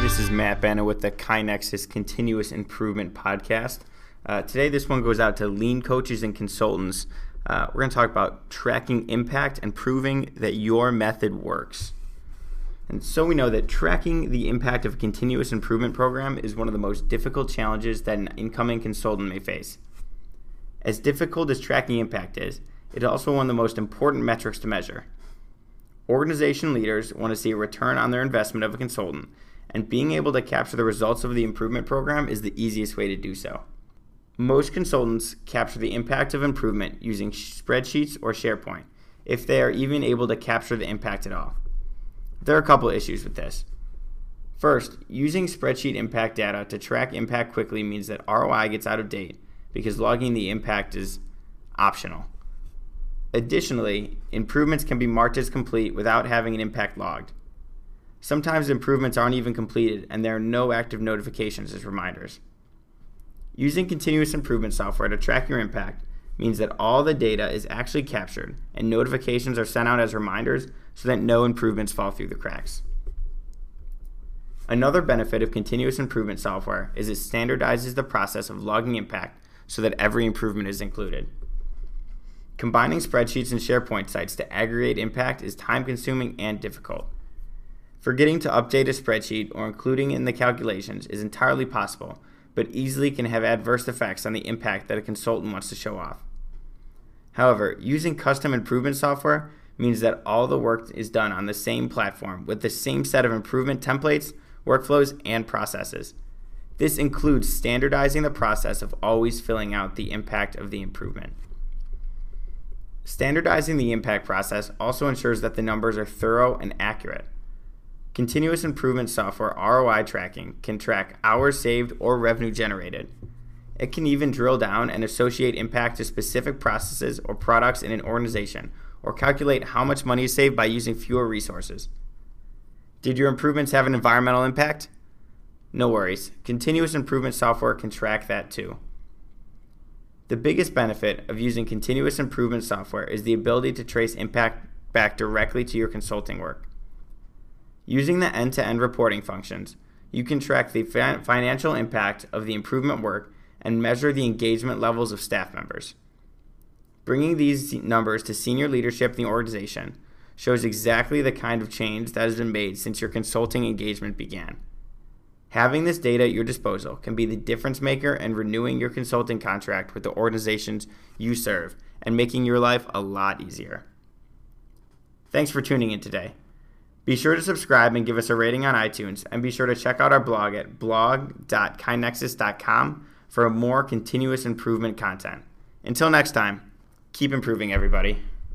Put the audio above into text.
Matt Banna with the KaiNexus Continuous Improvement Podcast. Uh, today, this one goes out to lean coaches and consultants. Uh, we're going to talk about tracking impact and proving that your method works. And so we know that tracking the impact of a continuous improvement program is one of the most difficult challenges that an incoming consultant may face. As difficult as tracking impact is, it is also one of the most important metrics to measure. Organization leaders want to see a return on their investment of a consultant, and being able to capture the results of the improvement program is the easiest way to do so. Most consultants capture the impact of improvement using spreadsheets or SharePoint, if they are even able to capture the impact at all. There are a couple issues with this. First, using spreadsheet impact data to track impact quickly means that ROI gets out of date because logging the impact is optional. Additionally, improvements can be marked as complete without having an impact logged. Sometimes improvements aren't even completed and there are no active notifications as reminders. Using continuous improvement software to track your impact means that all the data is actually captured and notifications are sent out as reminders so that no improvements fall through the cracks. Another benefit of continuous improvement software is it standardizes the process of logging impact so that every improvement is included. Combining spreadsheets and SharePoint sites to aggregate impact is time consuming and difficult. Forgetting to update a spreadsheet or including in the calculations is entirely possible, but easily can have adverse effects on the impact that a consultant wants to show off. However, using custom improvement software means that all the work is done on the same platform with the same set of improvement templates, workflows, and processes. This includes standardizing the process of always filling out the impact of the improvement. Standardizing the impact process also ensures that the numbers are thorough and accurate. Continuous improvement software ROI tracking can track hours saved or revenue generated. It can even drill down and associate impact to specific processes or products in an organization, or calculate how much money is saved by using fewer resources. Did your improvements have an environmental impact? No worries, continuous improvement software can track that too. The biggest benefit of using continuous improvement software is the ability to trace impact back directly to your consulting work. Using the end to end reporting functions, you can track the financial impact of the improvement work and measure the engagement levels of staff members. Bringing these numbers to senior leadership in the organization shows exactly the kind of change that has been made since your consulting engagement began. Having this data at your disposal can be the difference maker in renewing your consulting contract with the organizations you serve and making your life a lot easier. Thanks for tuning in today. Be sure to subscribe and give us a rating on iTunes, and be sure to check out our blog at blog.kainexus.com for more continuous improvement content. Until next time, keep improving, everybody.